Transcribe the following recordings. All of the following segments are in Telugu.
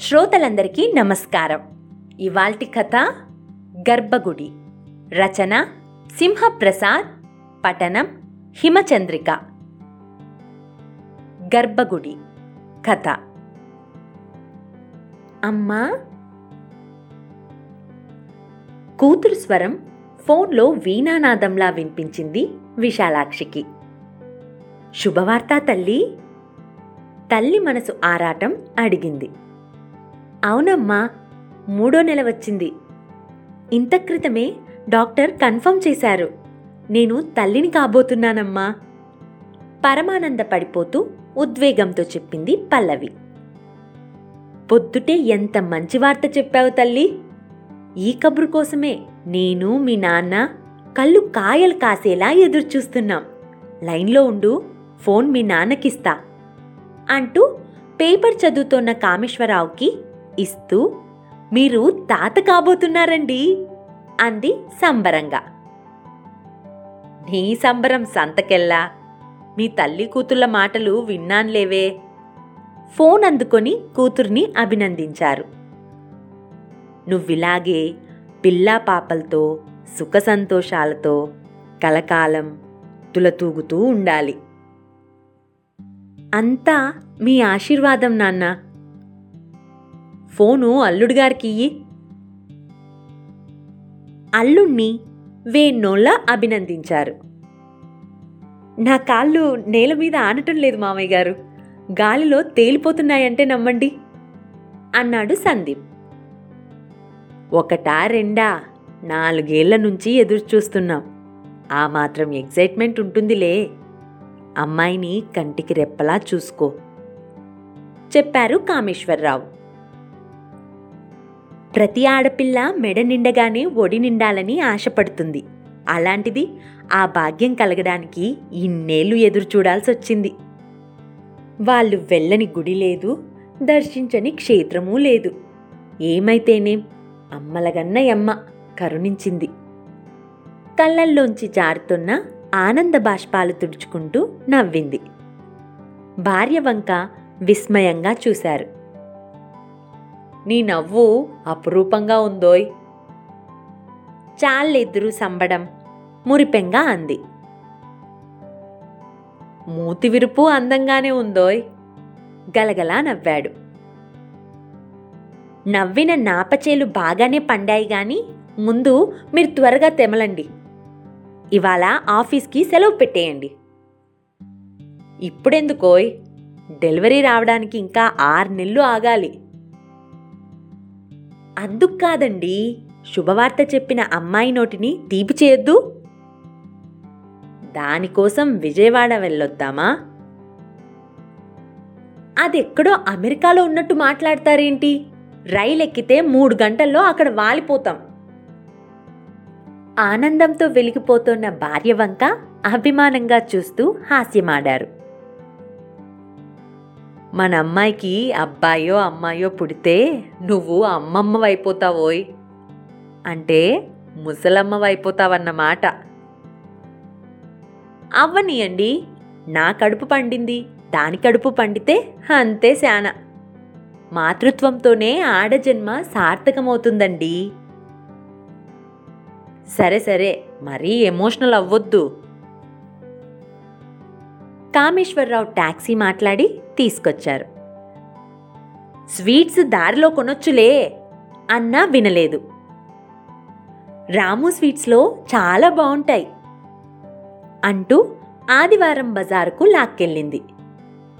శ్రోతలందరికీ నమస్కారం. ఇవాల్టి కథ గర్భగుడి. రచన సింహప్రసాద్ పఠనం హిమచంద్రిక. గర్భగుడి కథ. అమ్మా! కూతురు స్వరం ఫోన్లో వీణానాదంలా వినిపించింది విశాలాక్షికి. శుభవార్త తల్లి! తల్లి మనసు ఆరాటం అడిగింది. అవునమ్మా మూడో నెల వచ్చింది. ఇంత క్రితమే డాక్టర్ కన్ఫర్మ్ చేశారు. నేను తల్లిని కాబోతున్నానమ్మా. పరమానంద పడిపోతూ ఉద్వేగంతో చెప్పింది పల్లవి. పొద్దుటే ఎంత మంచి వార్త చెప్పావు తల్లి. ఈ కబురు కోసమే నేను మీ నాన్న కళ్ళు కాయలు కాసేలా ఎదురుచూస్తున్నాం. లైన్లో ఉండు ఫోన్ మీ నాన్నకిస్తా అంటూ పేపర్ చదువుతోన్న కామేశ్వరరావుకి ఇస్తూ మీరు తాత కాబోతున్నారండి అంది సంబరంగా. నీ సంబరం సంతకెల్లా? మీ తల్లి కూతుళ్ళ మాటలు విన్నాన్లేవే? ఫోన్ అందుకొని కూతుర్ని అభినందించారు. నువ్విలాగే పిల్లా పాపలతో సుఖ సంతోషాలతో కలకాలం తులతూగుతూ ఉండాలి. అంతా మీ ఆశీర్వాదం నాన్నా. ఫోను అల్లుడిగారికి ఇయ్యి. అల్లుణ్ణి వేణోళ్ళ అభినందించారు. నా కాళ్ళు నేల మీద ఆనటం లేదు మామయ్య గారు. గాలిలో తేలిపోతున్నాయంటే నమ్మండి అన్నాడు సందీప్. ఒకటా రెండా నాలుగేళ్ళ నుంచి ఎదురుచూస్తున్నాం. ఆ మాత్రం ఎగ్జైట్మెంట్ ఉంటుందిలే. అమ్మాయిని కంటికి రెప్పలా చూసుకో చెప్పారు కామేశ్వరరావు. ప్రతి ఆడపిల్ల మెడ నిండగానే ఒడి నిండాలని ఆశపడుతుంది. అలాంటిది ఆ భాగ్యం కలగడానికి ఇన్నేళ్ళు ఎదురు చూడాల్సి వచ్చింది. వాళ్ళు వెళ్ళని గుడి లేదు దర్శించని క్షేత్రమూ లేదు. ఏమైతేనేం అమ్మలగన్నయమ్మ కరుణించింది. కళ్ళల్లోంచి జారుతున్న ఆనంద బాష్పాలు తుడుచుకుంటూ నవ్వింది. భార్య వంక విస్మయంగా చూశారు. నీ నవ్వు అపురూపంగా ఉందోయ్. చాలిద్దరూ సంబడం మురిపెంగా అంది. మూతి విరుపు అందంగానే ఉందోయ్ గలగలా నవ్వాడు. నవ్విన నాపచేలు బాగానే పండాయి గాని ముందు మీరు త్వరగా తెమలండి. ఇవాళ ఆఫీస్కి సెలవు పెట్టేయండి. ఇప్పుడెందుకోయ్? డెలివరీ రావడానికి ఇంకా ఆరు నెలలు ఆగాలి. అందుకు కాదండి. శుభవార్త చెప్పిన అమ్మాయి నోటిని తీపి చేయొద్దు. దానికోసం విజయవాడ వెళ్ళొద్దామా? అదెక్కడో అమెరికాలో ఉన్నట్టు మాట్లాడతారేంటి? రైలు ఎక్కితే మూడు గంటల్లో అక్కడ వాలిపోతాం. ఆనందంతో వెలిగిపోతున్న భార్య వంక అభిమానంగా చూస్తూ హాస్యమాడారు. మన అమ్మాయికి అబ్బాయో అమ్మాయో పుడితే నువ్వు అమ్మమ్మ అయిపోతావోయ్ అంటే ముసలమ్మవైపోతావన్నమాట అవ్వనియండి నా కడుపు పండింది దాని కడుపు పండితే అంతే శాన. మాతృత్వంతోనే ఆడజన్మ సార్థకమవుతుందండి. సరే సరే మరీ ఎమోషనల్ అవ్వొద్దు కామేశ్వరరావు ట్యాక్సీ మాట్లాడి తీసుకొచ్చారు. స్వీట్స్ దారిలో కొనొచ్చులే అన్నా వినలేదు. రాము స్వీట్స్లో చాలా బాగుంటాయి అంటూ ఆదివారం బజారుకు లాక్కెళ్ళింది.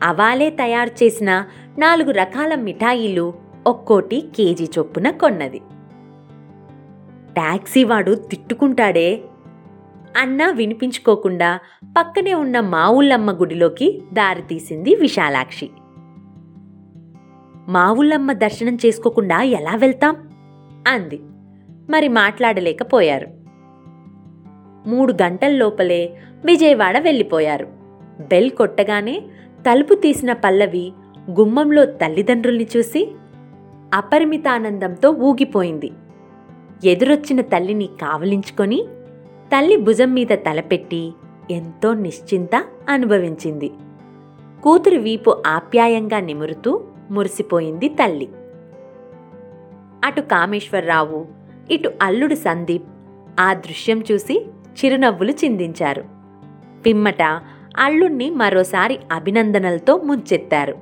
అవాలే తయారు చేసిన నాలుగు రకాల మిఠాయిలు ఒక్కోటి కేజీ చొప్పున కొన్నది. ట్యాక్సీవాడు తిట్టుకుంటాడే అన్నా వినిపించుకోకుండా పక్కనే ఉన్న మావుల్లమ్మ గుడిలోకి దారితీసింది విశాలాక్షి. మావుల్లమ్మ దర్శనం చేసుకోకుండా ఎలా వెళ్తాం? అంది. మరి మాట్లాడలేకపోయారు. మూడు గంటల లోపలే విజయవాడ వెళ్ళిపోయారు. బెల్ కొట్టగానే తలుపు తీసిన పల్లవి గుమ్మంలో తల్లిదండ్రుల్ని చూసి అపరిమితానందంతో ఊగిపోయింది. ఎదురొచ్చిన తల్లిని కావలించుకొని తల్లి భుజం మీద తలపెట్టి ఎంతో నిశ్చింత అనుభవించింది. కూతురు వీపు ఆప్యాయంగా నిమురుతూ మురిసిపోయింది తల్లి. అటు కామేశ్వరరావు ఇటు అల్లుడు సందీప్ ఆ దృశ్యం చూసి చిరునవ్వులు చిందించారు. పిమ్మట అల్లుణ్ణి మరోసారి అభినందనలతో ముంచెత్తారు.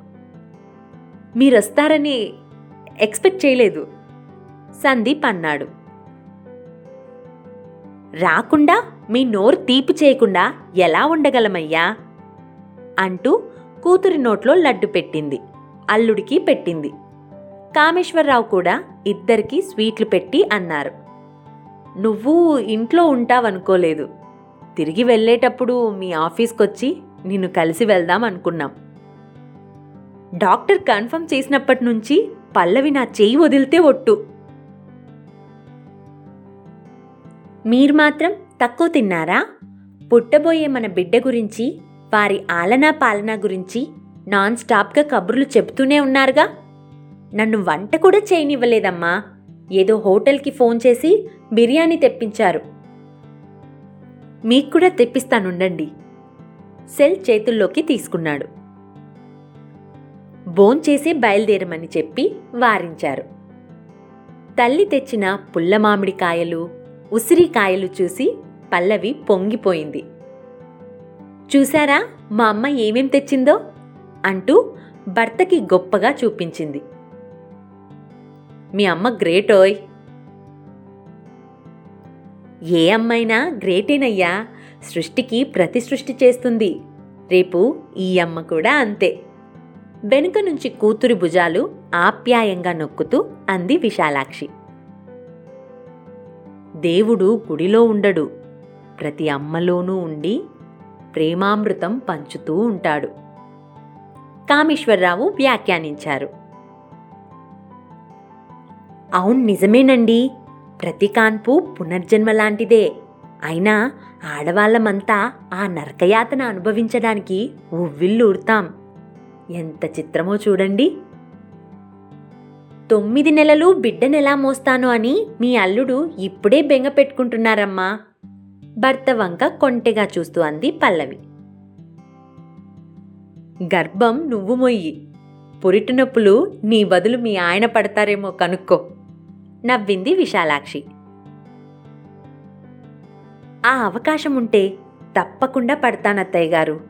మీరొస్తారని ఎక్స్పెక్ట్ చేయలేదు సందీప్ అన్నాడు. రాకుండా మీ నోరు తీపి చేయకుండా ఎలా ఉండగలమయ్యా? అంటూ కూతురి నోట్లో లడ్డు పెట్టింది. అల్లుడికి పెట్టింది. కామేశ్వరరావు కూడా ఇద్దరికీ స్వీట్లు పెట్టి అన్నారు. నువ్వు ఇంట్లో ఉంటావనుకోలేదు. తిరిగి వెళ్ళేటప్పుడు మీ ఆఫీస్కొచ్చి నిన్ను కలిసి వెళ్దాం అనుకున్నాం. డాక్టర్ కన్ఫర్మ్ చేసినప్పటి నుంచి పల్లవి నా చేయి వదిలితే ఒట్టు. మీరు మాత్రం తక్కువ తిన్నారా? పుట్టబోయే మన బిడ్డ గురించి వారి ఆలనా పాలనా గురించి నాన్ స్టాప్గా కబుర్లు చెబుతూనే ఉన్నారుగా? నన్ను వంట కూడా చేయనివ్వలేదమ్మా. ఏదో హోటల్కి ఫోన్ చేసి బిర్యానీ తెప్పించారు. మీకు కూడా తెప్పిస్తానుండండి. సెల్ చేతుల్లోకి తీసుకున్నాడు. భోంచేసి బయలుదేరమని చెప్పి వారించారు. తల్లి తెచ్చిన పుల్ల మామిడికాయలు ఉసిరికాయలు చూసి పల్లవి పొంగిపోయింది. చూశారా మా అమ్మ ఏమేం తెచ్చిందో? అంటూ భర్తకి గొప్పగా చూపించింది. మీ అమ్మ గ్రేటోయ్ ఏ అమ్మైనా గ్రేటేనయ్యా సృష్టికి ప్రతి సృష్టి చేస్తుంది. రేపు ఈ అమ్మ కూడా అంతే. వెనుక నుంచి కూతురి భుజాలు ఆప్యాయంగా నొక్కుతూ అంది విశాలాక్షి. దేవుడు గుడిలో ఉండడు. ప్రతి అమ్మలోనూ ఉండి ప్రేమామృతం పంచుతూ ఉంటాడు. కామేశ్వరరావు వ్యాఖ్యానించారు. అవును నిజమేనండి. ప్రతి కాన్పు పునర్జన్మ లాంటిదే. అయినా ఆడవాళ్ళమంతా ఆ నరకయాతన అనుభవించడానికి ఉవ్విల్లూరుతాం ఎంత చిత్రమో చూడండి. తొమ్మిది నెలలు బిడ్డనెలా మోస్తాను అని మీ అల్లుడు ఇప్పుడే బెంగ పెట్టుకుంటున్నారమ్మా. భర్త వంక కొంటెగా చూస్తూ అంది పల్లవి. గర్భం నువ్వు మొయ్యి. పురిటి నొప్పులు నీ బదులు మీ ఆయన పడతారేమో కనుక్కో నవ్వింది విశాలాక్షి. ఆ అవకాశం ఉంటే తప్పకుండా పడతానత్తయ్య గారు.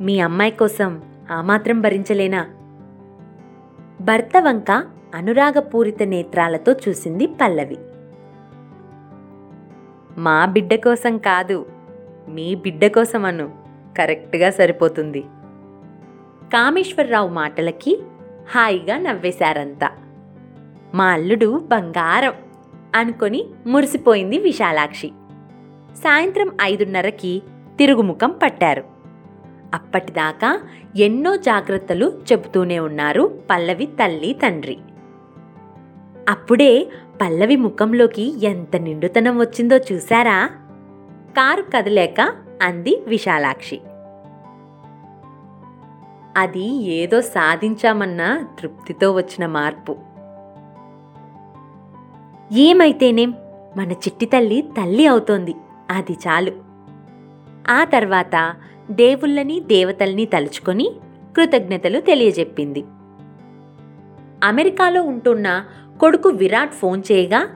మీ అమ్మాయి కోసం ఆ మాత్రం భరించలేనా? భర్త వంక అనురాగపూరిత నేత్రాలతో చూసింది పల్లవి. మా బిడ్డ కోసం కాదు మీ బిడ్డ కోసం అను కరెక్ట్గా సరిపోతుంది. కామేశ్వరరావు మాటలకి హాయిగా నవ్వేశారంతా. మా అల్లుడు బంగారం అనుకొని మురిసిపోయింది విశాలాక్షి. సాయంత్రం ఐదున్నరకి తిరుగుముఖం పట్టారు. అప్పటిదాకా ఎన్నో జాగ్రత్తలు చెబుతూనే ఉన్నారు పల్లవి తల్లి తండ్రి. అప్పుడే పల్లవి ముఖంలోకి ఎంత నిండుతనం వచ్చిందో చూశారా? కారు కదలేక అంది విశాలాక్షి. అది ఏదో సాధించామన్న తృప్తితో వచ్చిన మార్పు. ఏమైతేనేం? మన చిట్టి తల్లి తల్లి అవుతోంది. అది చాలు. ఆ తర్వాత దేవుళ్ళని దేవతల్ని తలుచుకొని కృతజ్ఞతలు తెలియజెప్పింది. అమెరికాలో ఉంటున్న కొడుకు విరాట్ ఫోన్ చేయగా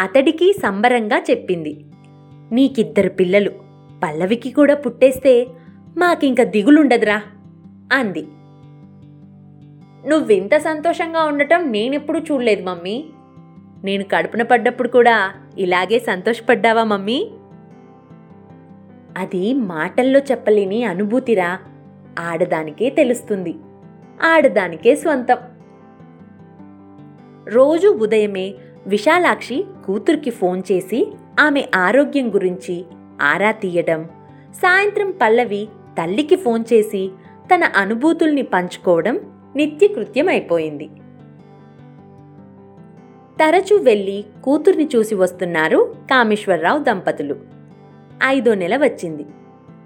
అతడికి సంబరంగా చెప్పింది. నీకిద్దరు పిల్లలు పల్లవికి కూడా పుట్టేస్తే మాకింక దిగులుండదురా అంది. నువ్వింత సంతోషంగా ఉండటం నేనెప్పుడు చూడలేదు మమ్మీ. నేను కడుపున పడ్డప్పుడు కూడా ఇలాగే సంతోషపడ్డావా మమ్మీ? అది మాటల్లో చెప్పలేని అనుభూతిరా. ఆడదానికే తెలుస్తుంది. ఆడదానికే స్వంతం. రోజు ఉదయమే విశాలాక్షి కూతురికి ఫోన్ చేసి ఆమె ఆరోగ్యం గురించి ఆరా తీయడం సాయంత్రం పల్లవి తల్లికి ఫోన్ చేసి తన అనుభూతుల్ని పంచుకోవడం నిత్యకృత్యం అయిపోయింది తరచూ వెళ్ళి కూతుర్ని చూసి వస్తున్నారు కామేశ్వరరావు దంపతులు. ఐదో నెల వచ్చింది.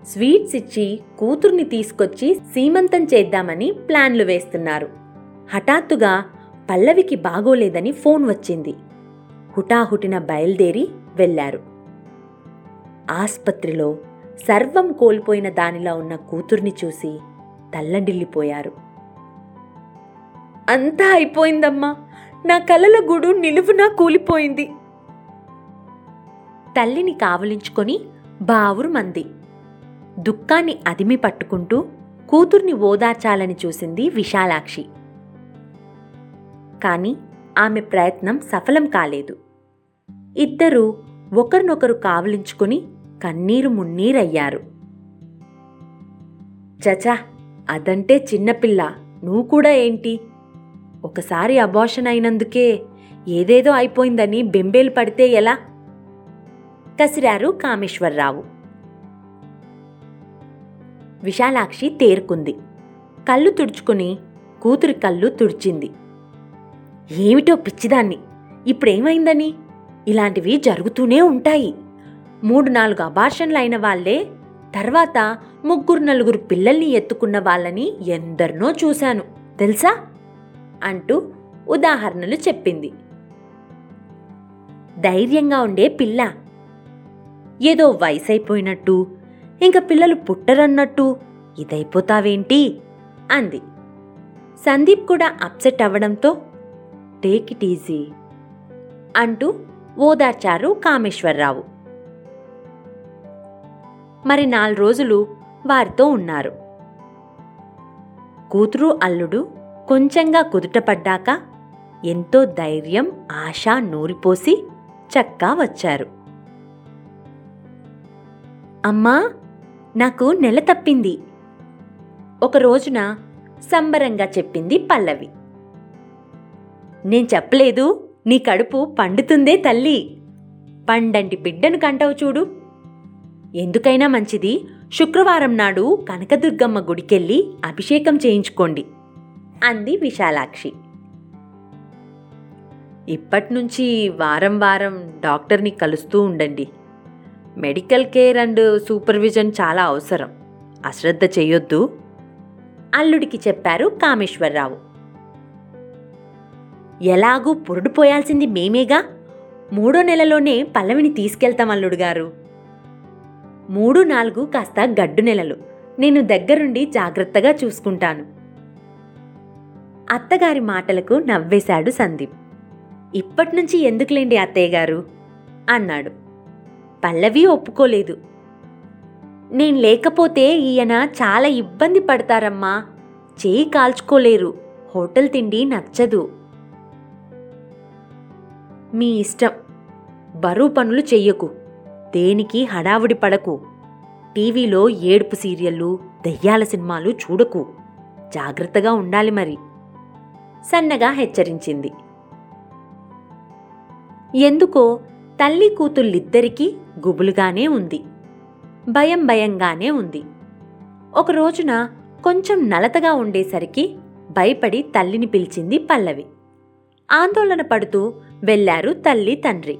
స్వీట్స్ ఇచ్చి కూతుర్ని తీసుకొచ్చి సీమంతం చేద్దామని ప్లాన్లు వేస్తున్నారు. హఠాత్తుగా పల్లవికి బాగోలేదని ఫోన్ వచ్చింది. హుటాహుటిన బయలుదేరి వెళ్ళారు ఆస్పత్రిలో సర్వం కోల్పోయిన దానిలా ఉన్న కూతుర్ని చూసి తల్లడిల్లిపోయారు. అంతా అయిపోయిందమ్మా. నా కలల గుడు నిలువునా కూలిపోయింది. తల్లిని కావలించుకొని బావురు మంది. దుఃఖాన్ని అదిమి పట్టుకుంటూ కూతుర్ని ఓదార్చాలని చూసింది విశాలాక్షి. కాని ఆమె ప్రయత్నం సఫలం కాలేదు. ఇద్దరూ ఒకరినొకరు కావలించుకొని కన్నీరు మున్నీరయ్యారు. చచా అదంటే చిన్నపిల్ల నువ్వు కూడా ఏంటి? ఒకసారి అబార్షన్ అయినందుకే ఏదేదో అయిపోయిందని బెంబేలు పడితే ఎలా? కసిరారు కామేశ్వరరావు. విశాలాక్షి తేరుకుంది. కళ్ళు తుడుచుకుని కూతురి కళ్ళు తుడిచింది. ఏమిటో పిచ్చిదాన్ని ఇప్పుడేమైందని? ఇలాంటివి జరుగుతూనే ఉంటాయి. మూడు నాలుగు అబార్షన్లు అయిన వాళ్ళే తర్వాత ముగ్గురు నలుగురు పిల్లల్ని ఎత్తుకున్న వాళ్ళని ఎందరినో చూశాను. తెలుసా? అంటూ ఉదాహరణలు చెప్పింది. ధైర్యంగా ఉండే పిల్ల ఏదో వయసైపోయినట్టు ఇంక పిల్లలు పుట్టరన్నట్టు ఇదైపోతావేంటి? అంది. సందీప్ కూడా అప్సెట్ అవ్వడంతో టేక్ ఇట్ ఈజీ అంటూ ఓదార్చారు కామేశ్వరరావు. మరి నాలుగు రోజులు వారితో ఉన్నారు. కూతురు అల్లుడు కొంచెంగా కుదుటపడ్డాక ఎంతో ధైర్యం ఆశ నూరిపోసి చక్కా వచ్చారు. అమ్మా నాకు నెల తప్పింది. ఒక రోజున సంబరంగా చెప్పింది పల్లవి. నేను చెప్పలేదు నీ కడుపు పండుతుందే తల్లి. పండంటి బిడ్డను కంటావు చూడు. ఎందుకైనా మంచిది శుక్రవారం నాడు కనకదుర్గమ్మ గుడికెళ్ళి అభిషేకం చేయించుకోండి అంది విశాలాక్షి. ఇప్పటినుంచి వారం వారం డాక్టర్ని కలుస్తూ ఉండండి. మెడికల్ కేర్ అండ్ సూపర్విజన్ చాలా అవసరం. అశ్రద్ధ చేయొద్దు. అల్లుడికి చెప్పారు కామేశ్వరరావు. ఎలాగూ పురుడు పోయాల్సింది మేమేగా? మూడో నెలలోనే పల్లవిని తీసుకెళ్తాం అల్లుడు గారు. మూడు నాలుగు కాస్త గడ్డు నెలలు. నేను దగ్గరుండి జాగ్రత్తగా చూసుకుంటాను. అత్తగారి మాటలకు నవ్వేశాడు సందీప్. ఇప్పటినుంచి ఎందుకులేండి అత్తయ్య గారు? అన్నాడు. పల్లవి ఒప్పుకోలేదు. నేను లేకపోతే ఈయన చాలా ఇబ్బంది పడతారమ్మా. చేయి కాల్చుకోలేరు. హోటల్ తిండి నచ్చదు. మీ ఇష్టం. బరువు పనులు చెయ్యకు. దేనికి హడావుడి పడకు. టీవీలో ఏడుపు సీరియళ్ళు దయ్యాల సినిమాలు చూడకు. జాగ్రత్తగా ఉండాలి మరి. సన్నగా హెచ్చరించింది. ఎందుకో తల్లి కూతుళ్ళిద్దరికీ గుబులుగానే ఉంది. భయం భయంగానే ఉంది. ఒక రోజున కొంచెం నలతగా ఉండేసరికి భయపడి తల్లిని పిలిచింది పల్లవి. ఆందోళన పడుతూ వెళ్ళారు తల్లి తండ్రి.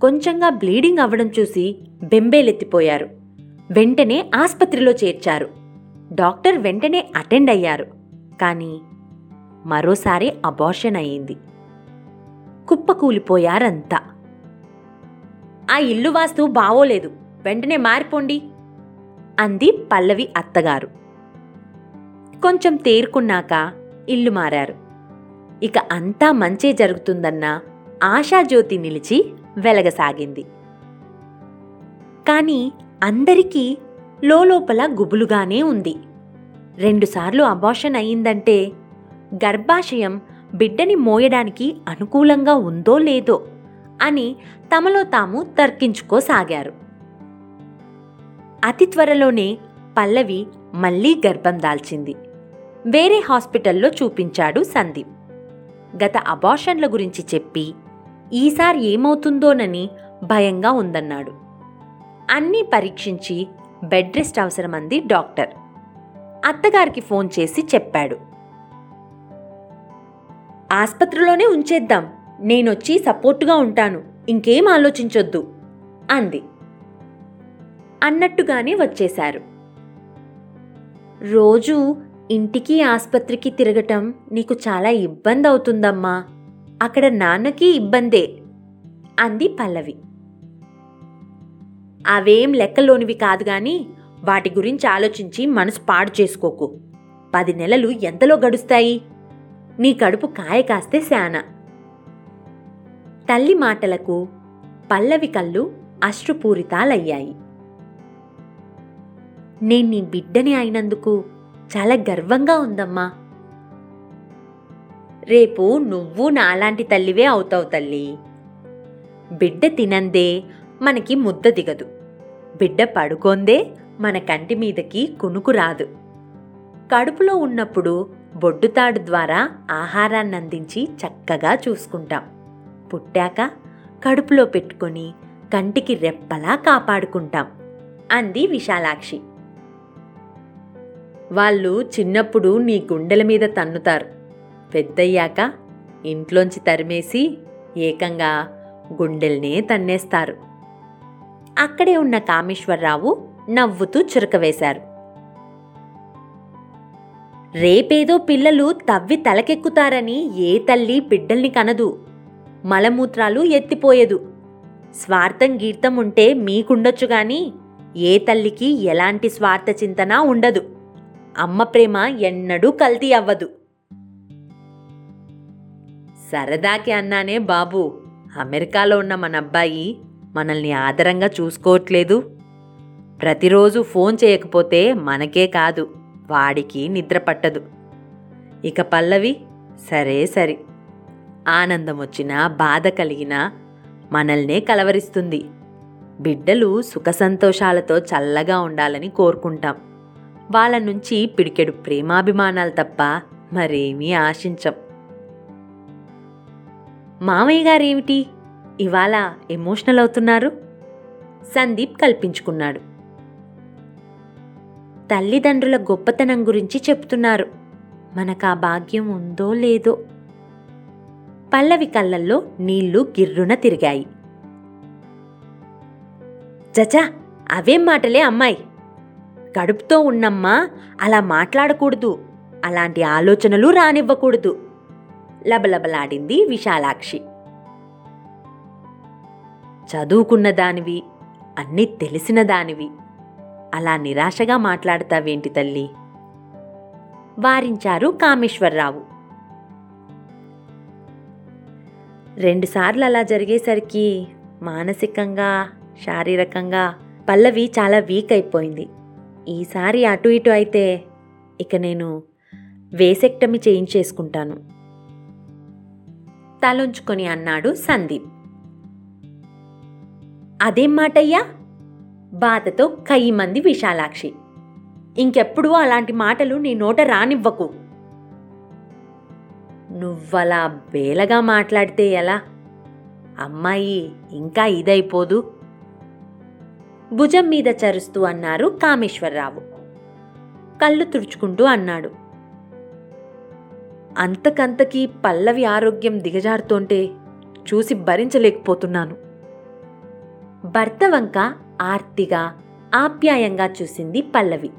కొంచెంగా బ్లీడింగ్ అవ్వడం చూసి బెంబేలెత్తిపోయారు. వెంటనే ఆస్పత్రిలో చేర్చారు. డాక్టర్ వెంటనే అటెండ్ అయ్యారు. కానీ మరోసారి అబార్షన్ అయింది కుప్పకూలిపోయారంతా. ఆ ఇల్లు వాస్తు బావోలేదు. వెంటనే మారిపోండి అంది పల్లవి అత్తగారు. కొంచెం తేరుకున్నాక ఇల్లు మారారు. ఇక అంతా మంచే జరుగుతుందన్న ఆశాజ్యోతి నిలిచి వెలగసాగింది. కాని అందరికీ లోలోపల గుబులుగానే ఉంది. రెండుసార్లు అబార్షన్ అయిందంటే గర్భాశయం బిడ్డని మోయడానికి అనుకూలంగా ఉందో లేదో అని తమలో తాము తర్కించుకోసాగారు. అతి త్వరలోనే పల్లవి మళ్ళీ గర్భం దాల్చింది. వేరే హాస్పిటల్లో చూపించాడు సందీప్. గత అబార్షన్ల గురించి చెప్పి ఈసారి ఏమవుతుందోనని భయంగా ఉందన్నాడు. అన్నీ పరీక్షించి బెడ్ రెస్ట్ అవసరమంది డాక్టర్. అత్తగారికి ఫోన్ చేసి చెప్పాడు. ఆస్పత్రిలోనే ఉంచేద్దాం. నేనొచ్చి సపోర్టుగా ఉంటాను. ఇంకేం ఆలోచించొద్దు అంది. అన్నట్టుగానే వచ్చేశారు. రోజు ఇంటికి ఆస్పత్రికి తిరగటం నీకు చాలా ఇబ్బంది అవుతుందమ్మా అక్కడ నాన్నకి ఇబ్బందే అంది పల్లవి. అవేం లెక్కలోనివి కాదు గాని వాటి గురించి ఆలోచించి మనసు పాడు చేసుకోకు. పది నెలలు ఎంతలో గడుస్తాయి? నీ కడుపు కాయ కాస్తే శానా. తల్లి మాటలకు పల్లవి కళ్ళు అశ్రుపూరితాలయ్యాయి. నేను నీ బిడ్డని అయినందుకు చాలా గర్వంగా ఉందమ్మా. రేపు నువ్వు నాలాంటి తల్లివే అవుతావు తల్లి. బిడ్డ తినందే మనకి ముద్ద దిగదు. బిడ్డ పడుకోందే మన కంటి మీదకి కునుకు రాదు. కడుపులో ఉన్నప్పుడు బొడ్డుతాడు ద్వారా ఆహారాన్ని అందించి చక్కగా చూసుకుంటాం. పుట్టాక కడుపులో పెట్టుకొని కంటికి రెప్పలా కాపాడుకుంటాం అంది విశాలాక్షి. వాళ్ళు చిన్నప్పుడు నీ గుండెల మీద తన్నుతారు. పెద్దయ్యాక ఇంట్లోంచి తరిమేసి ఏకంగా గుండెల్నే తన్నేస్తారు. అక్కడే ఉన్న కామేశ్వరరావు నవ్వుతూ చురకవేశారు రేపేదో పిల్లలు తవ్వి తలకెక్కుతారని ఏ తల్లి బిడ్డల్ని కనదు. మలమూత్రాలు ఎత్తిపోయేదు. స్వార్థం గీర్తం ఉంటే మీకుండొచ్చు కానీ ఏ తల్లికి ఎలాంటి స్వార్థ చింతన ఉండదు. అమ్మ ప్రేమ ఎన్నడూ కల్తీ అవ్వదు. సరదాకి అన్నానే బాబు అమెరికాలో ఉన్న మన అబ్బాయి మనల్ని ఆదరంగా చూసుకోవట్లేదు. ప్రతిరోజు ఫోన్ చేయకపోతే మనకే కాదు వాడికి నిద్ర పట్టదు. ఇక పల్లవి సరే సరి. ఆనందం వచ్చినా బాధ కలిగినా మనల్నే కలవరిస్తుంది. బిడ్డలు సుఖ సంతోషాలతో చల్లగా ఉండాలని కోరుకుంటాం. వాళ్ళ నుంచి పిడికెడు ప్రేమాభిమానాలు తప్ప మరేమీ ఆశించం. మామయ్య గారేమిటి? ఇవాళ ఎమోషనల్ అవుతున్నారు? సందీప్ కల్పించుకున్నాడు. తల్లిదండ్రుల గొప్పతనం గురించి చెప్తున్నారు. మనకు ఆ భాగ్యం ఉందో లేదో పల్లవి కళ్ళల్లో నీళ్ళు గిర్రున తిరిగాయి. చచా అవేం మాటలే అమ్మాయి? కడుపుతో ఉన్నమ్మా అలా మాట్లాడకూడదు. అలాంటి ఆలోచనలు రానివ్వకూడదు. లబలబలాడింది విశాలాక్షి. చదువుకున్న దానివి అన్నీ తెలిసిన దానివి. అలా నిరాశగా మాట్లాడతావేంటి తల్లి? వారించారు కామేశ్వరరావు. రెండుసార్లు అలా జరిగేసరికి మానసికంగా శారీరకంగా పల్లవి చాలా వీక్ అయిపోయింది. ఈసారి అటు ఇటు అయితే ఇక నేను వేసెక్టమి చేయించేసుకుంటాను. తలుంచుకొని అన్నాడు సందీప్. అదేం మాటయ్యా? బాధతో కయ్యి మంది విశాలాక్షి. ఇంకెప్పుడు అలాంటి మాటలు నీ నోట రానివ్వకు. నువ్వలా బేలగా మాట్లాడితే ఎలా? అమ్మాయి ఇంకా ఇదైపోదు. భుజం మీద చరుస్తూ అన్నారు కామేశ్వరరావు. కళ్ళు తుడుచుకుంటూ అన్నాడు. అంతకంతకీ పల్లవి ఆరోగ్యం దిగజారుతోంటే చూసి భరించలేకపోతున్నాను. భర్త వంక ఆర్తిగా ఆప్యాయంగా చూసింది పల్లవి.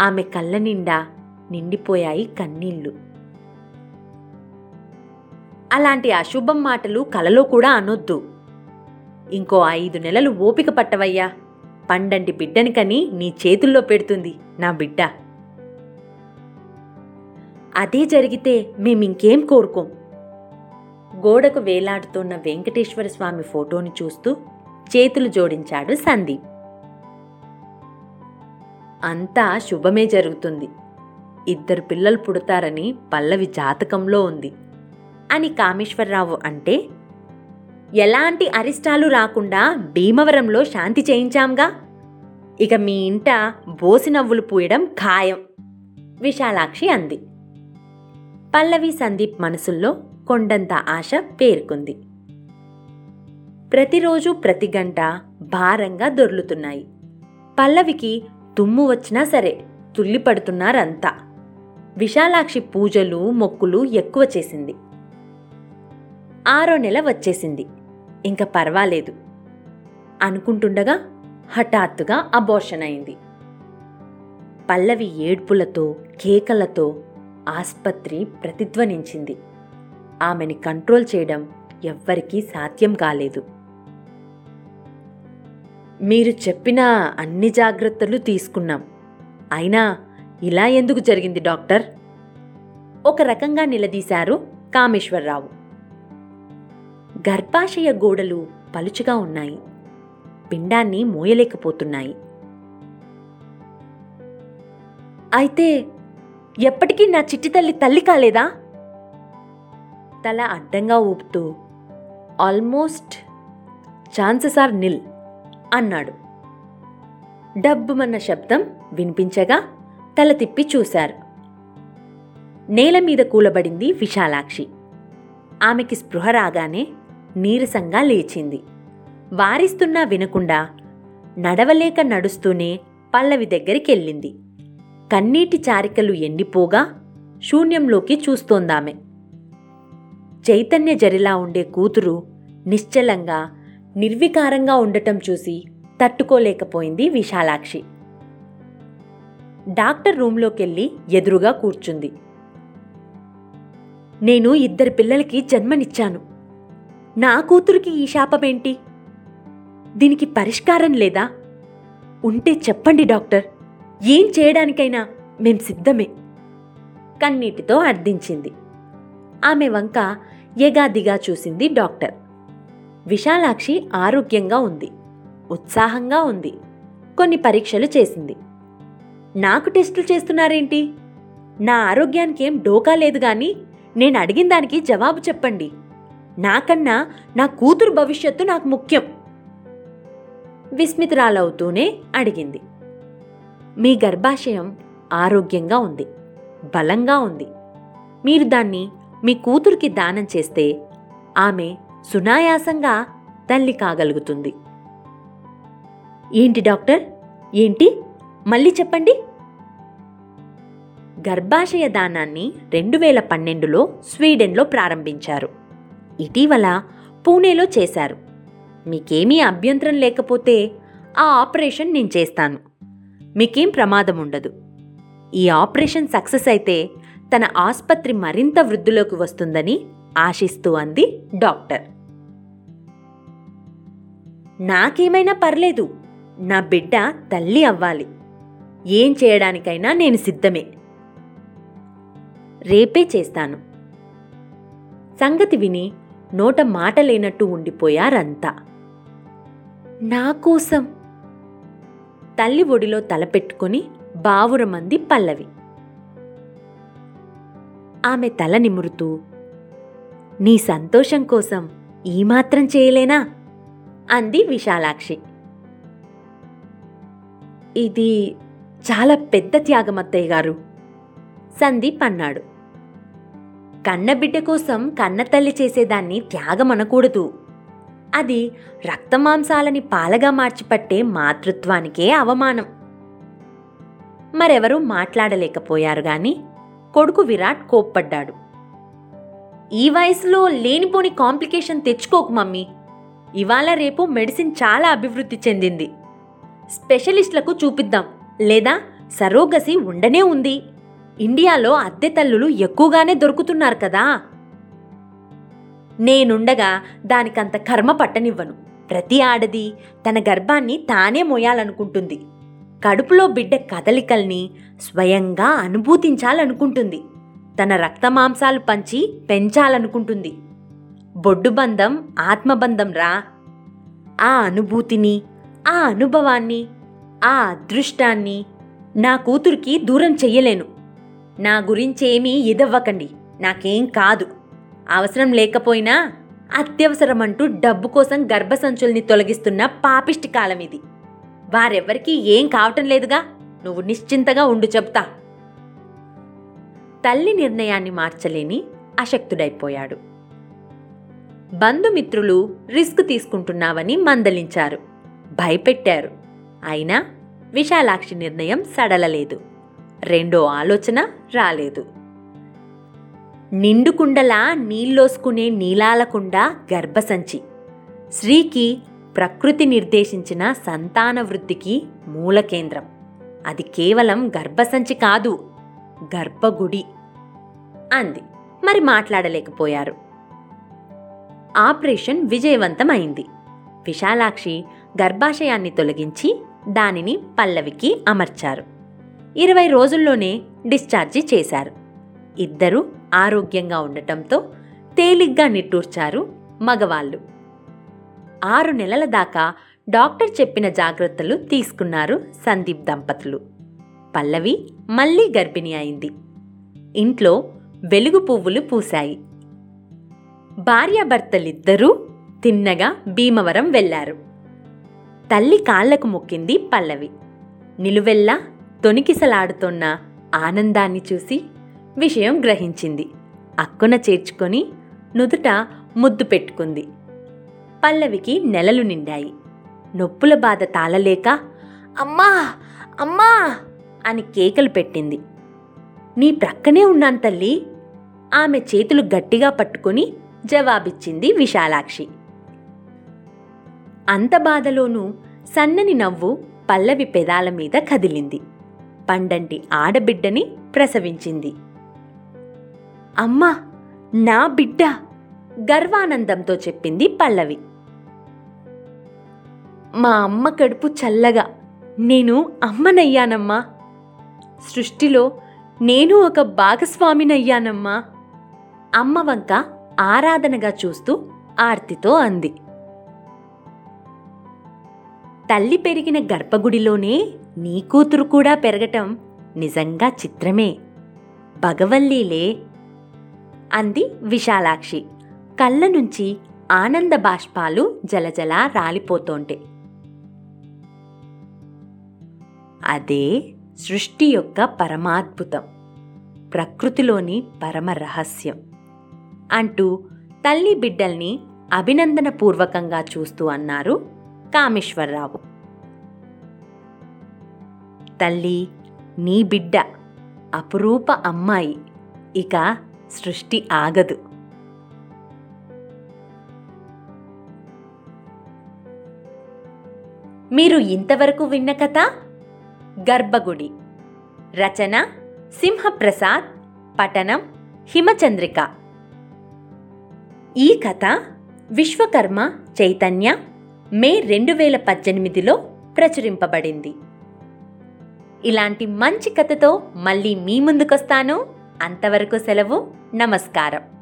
ఆమె కళ్ళ నిండా నిండిపోయాయి కన్నీళ్ళు. అలాంటి అశుభం మాటలు కలలో కూడా అనొద్దు. ఇంకో ఐదు నెలలు ఓపిక పట్టవయ్యా. పండంటి బిడ్డని కని నీ చేతుల్లో పెడుతుంది నా బిడ్డ. అదే జరిగితే మేమింకేం కోరుకోం? గోడకు వేలాడుతోన్న వెంకటేశ్వర స్వామి ఫోటోని చూస్తూ చేతులు జోడించాడు సందీప్. అంతా శుభమే జరుగుతుంది. ఇద్దరు పిల్లలు పుడతారని పల్లవి జాతకంలో ఉంది. అని కామేశ్వరరావు అంటే ఎలాంటి అరిష్టాలు రాకుండా భీమవరంలో శాంతి చేయించాంగా? ఇక మీ ఇంట బోసి నవ్వులు పూయడం ఖాయం విశాలాక్షి అంది. పల్లవి సందీప్ మనసుల్లో కొండంత ఆశ పేర్కొంది. ప్రతిరోజు ప్రతి గంట భారంగా దొర్లుతున్నాయి. పల్లవికి తుమ్ము వచ్చినా సరే తుల్లిపడుతున్నారంతా. విశాలాక్షి పూజలు మొక్కులు ఎక్కువ చేసింది. ఆరో నెల వచ్చేసింది. ఇంకా పర్వాలేదు. అనుకుంటుండగా హఠాత్తుగా అబోర్షన్ అయింది. పల్లవి ఏడ్పులతో కేకలతో ఆస్పత్రి ప్రతిధ్వనించింది. ఆమెని కంట్రోల్ చేయడం ఎవ్వరికీ సాధ్యం కాలేదు. మీరు చెప్పిన అన్ని జాగ్రత్తలు తీసుకున్నాం. అయినా ఇలా ఎందుకు జరిగింది డాక్టర్? ఒక రకంగా నిలదీశారు కామేశ్వరరావు. గర్భాశయ గోడలు పలుచుగా ఉన్నాయి. పిండాన్ని మోయలేకపోతున్నాయి. అయితే ఎప్పటికీ నా చిట్టి తల్లి తల్లి కాలేదా? తల అడ్డంగా ఊపుతూ ఆల్మోస్ట్ ఛాన్సెస్ ఆర్ నిల్ అన్నాడు. డబ్బుమన్న శబ్దం వినిపించగా తల తిప్పి చూశారు. నేల మీద కూలబడింది విశాలాక్షి. ఆమెకి స్పృహ రాగానే నీరసంగా లేచింది. వారిస్తున్నా వినకుండా నడవలేక నడుస్తూనే పల్లవి దగ్గరికెళ్ళింది. కన్నీటి చారికలు ఎండిపోగా శూన్యంలోకి చూస్తోందామె. చైతన్య జరిలా ఉండే కూతురు నిశ్చలంగా నిర్వికారంగా ఉండటం చూసి తట్టుకోలేకపోయింది విశాలాక్షి. డాక్టర్ రూంలోకెళ్ళి ఎదురుగా కూర్చుంది. నేను ఇద్దరు పిల్లలకి జన్మనిచ్చాను. నా కూతురికి ఈ శాపమేంటి? దీనికి పరిష్కారం లేదా? ఉంటే చెప్పండి డాక్టర్. ఏం చేయడానికైనా మేం సిద్ధమే. కన్నీటితో అర్థించింది. ఆమె వంక ఎగాదిగా చూసింది డాక్టర్. విశాలాక్షి ఆరోగ్యంగా ఉంది. ఉత్సాహంగా ఉంది. కొన్ని పరీక్షలు చేసింది. నాకు టెస్టులు చేస్తున్నారేంటి? నా ఆరోగ్యానికి ఏం డోకా లేదు గాని నేను అడిగిన దానికి జవాబు చెప్పండి. నాకన్నా నా కూతురు భవిష్యత్తు నాకు ముఖ్యం. విస్మితురాలవుతూనే అడిగింది. మీ గర్భాశయం ఆరోగ్యంగా ఉంది బలంగా ఉంది. మీరు దాన్ని మీ కూతురికి దానం చేస్తే ఆమె సునాయాసంగా తల్లి కాగలుగుతుంది. ఏంటి డాక్టర్? ఏంటి? మళ్ళీ చెప్పండి. గర్భాశయ దానాన్ని రెండు వేల పన్నెండులో స్వీడన్లో ప్రారంభించారు. ఇటీవల పూణేలో చేశారు. మీకేమీ అభ్యంతరం లేకపోతే ఆ ఆపరేషన్ నేను చేస్తాను. మీకేం ప్రమాదం ఉండదు ఈ ఆపరేషన్ సక్సెస్ అయితే తన ఆసుపత్రి మరింత వృద్ధిలోకి వస్తుందని ఆశిస్తూ అంది డాక్టర్. నాకేమైనా పర్లేదు. నా బిడ్డ తల్లి అవ్వాలి. ఏం చేయడానికైనా నేను సిద్ధమే. రేపే చేస్తాను. సంగతి విని నోట మాట లేనట్టు ఉండిపోయారంతా. నా కోసం. తల్లి ఒడిలో తలపెట్టుకుని బావురమంది పల్లవి. ఆమె తల నిమురుతూ నీ సంతోషం కోసం ఈ మాత్రం చేయలేనా? అంది విశాలాక్షి. ఇది చాలా పెద్ద త్యాగమత్తయ్య గారు సందీప్ అన్నాడు. కన్నబిడ్డ కోసం కన్నతల్లి చేసేదాన్ని త్యాగమనకూడదు. అది రక్తమాంసాలని పాలగా మార్చిపట్టే మాతృత్వానికే అవమానం. మరెవరూ మాట్లాడలేకపోయారు గాని కొడుకు విరాట్ కోప్పడ్డాడు. ఈ వయసులో లేనిపోని కాంప్లికేషన్ తెచ్చుకోకు మమ్మీ. ఇవాళ రేపు మెడిసిన్ చాలా అభివృద్ధి చెందింది. స్పెషలిస్టులకు చూపిద్దాం. లేదా సరోగసి ఉండనే ఉంది. ఇండియాలో అద్దె తల్లులు ఎక్కువగానే దొరుకుతున్నారు కదా. నేనుండగా దానికంత కర్మ పట్టనివ్వను. ప్రతి ఆడది తన గర్భాన్ని తానే మోయాలనుకుంటుంది. కడుపులో బిడ్డ కదలికల్ని స్వయంగా అనుభూతించాలనుకుంటుంది. తన రక్తమాంసాలు పంచి పెంచాలనుకుంటుంది. బొడ్డుబంధం ఆత్మబంధం రా. ఆ అనుభూతిని ఆ అనుభవాన్ని ఆ అదృష్టాన్ని నా కూతురికి దూరం చెయ్యలేను. నా గురించేమీ ఇదవ్వకండి. నాకేం కాదు. అవసరం లేకపోయినా అత్యవసరమంటూ డబ్బు కోసం గర్భసంచుల్ని తొలగిస్తున్న పాపిష్టి కాలం ఇది వారెవ్వరికీ ఏం కావటం లేదుగా. నువ్వు నిశ్చింతగా ఉండు చెప్తా తల్లి నిర్ణయాన్ని మార్చలేని అశక్తుడైపోయాడు. బంధుమిత్రులు రిస్క్ తీసుకుంటున్నావని మందలించారు. భయపెట్టారు. అయినా విశాలాక్షి నిర్ణయం సడలలేదు. రెండో ఆలోచన రాలేదు. నిండుకుండలా నీళ్ళోసుకునే నీలాలకుండ గర్భసంచి. స్త్రీకి ప్రకృతి నిర్దేశించిన సంతాన వృద్ధికి మూల కేంద్రం. అది కేవలం గర్భసంచి కాదు గర్భగుడి అంది. మరి మాట్లాడలేకపోయారు. ఆపరేషన్ విజయవంతం అయింది విశాలాక్షి గర్భాశయాన్ని తొలగించి దానిని పల్లవికి అమర్చారు. ఇరవై రోజుల్లోనే డిశ్చార్జి చేశారు. ఇద్దరూ ఆరోగ్యంగా ఉండటంతో తేలిగ్గా నిట్టూర్చారు మగవాళ్ళు. ఆరు నెలల దాకా డాక్టర్ చెప్పిన జాగ్రత్తలు తీసుకున్నారు సందీప్ దంపతులు. పల్లవి మళ్ళీ గర్భిణి అయింది. ఇంట్లో వెలుగు పువ్వులు పూశాయి. భార్యాభర్తలిద్దరూ తిన్నగా భీమవరం వెళ్ళారు. తల్లి కాళ్ళకు మొక్కింది పల్లవి. నిలువెల్లా తొనికిసలాడుతోన్న ఆనందాన్ని చూసి విషయం గ్రహించింది. అక్కున చేర్చుకొని నుదుట ముద్దు పెట్టుకుంది. పల్లవికి నెలలు నిండాయి. నొప్పుల బాధ తాళలేక అమ్మా! అమ్మా! అని కేకలు పెట్టింది. నీ ప్రక్కనే ఉన్నాను తల్లి! ఆమె చేతులు గట్టిగా పట్టుకుని జవాబిచ్చింది విశాలాక్షి. అంత బాధలోనూ సన్నని నవ్వు పల్లవి పెదాల మీద కదిలింది. పండంటి ఆడబిడ్డని ప్రసవించింది. అమ్మా నా బిడ్డ గర్వానందంతో చెప్పింది పల్లవి. మా అమ్మ కడుపు చల్లగా నేను అమ్మనయ్యానమ్మా. సృష్టిలో నేను ఒక భాగస్వామినయ్యానమ్మా. అమ్మ వంక ఆరాధనగా చూస్తూ ఆర్తితో అంది. తల్లి పెరిగిన గర్భగుడిలోనే నీ కూతురు కూడా పెరగటం నిజంగా చిత్రమే. భగవల్లీలే అంది విశాలాక్షి. కళ్ళ నుంచి ఆనంద బాష్పాలు జలజలా రాలిపోతోంటే. అదే సృష్టి యొక్క పరమాద్భుతం. ప్రకృతిలోని పరమ రహస్యం అంటూ తల్లి బిడ్డల్ని అభినందనపూర్వకంగా చూస్తూ అన్నారు కామేశ్వరరావు. తల్లి నీ బిడ్డ అపురూప అమ్మాయి. ఇక సృష్టి ఆగదు. మీరు ఇంతవరకు విన్న కథ? గర్భగుడి. రచన సింహప్రసాద్ పఠనం హిమచంద్రిక. ఈ కథ విశ్వకర్మ చైతన్య మే రెండు వేల పద్దెనిమిదిలో ప్రచురింపబడింది. ఇలాంటి మంచి కథతో మళ్ళీ మీ ముందుకొస్తాను. అంతవరకు సెలవు నమస్కారం.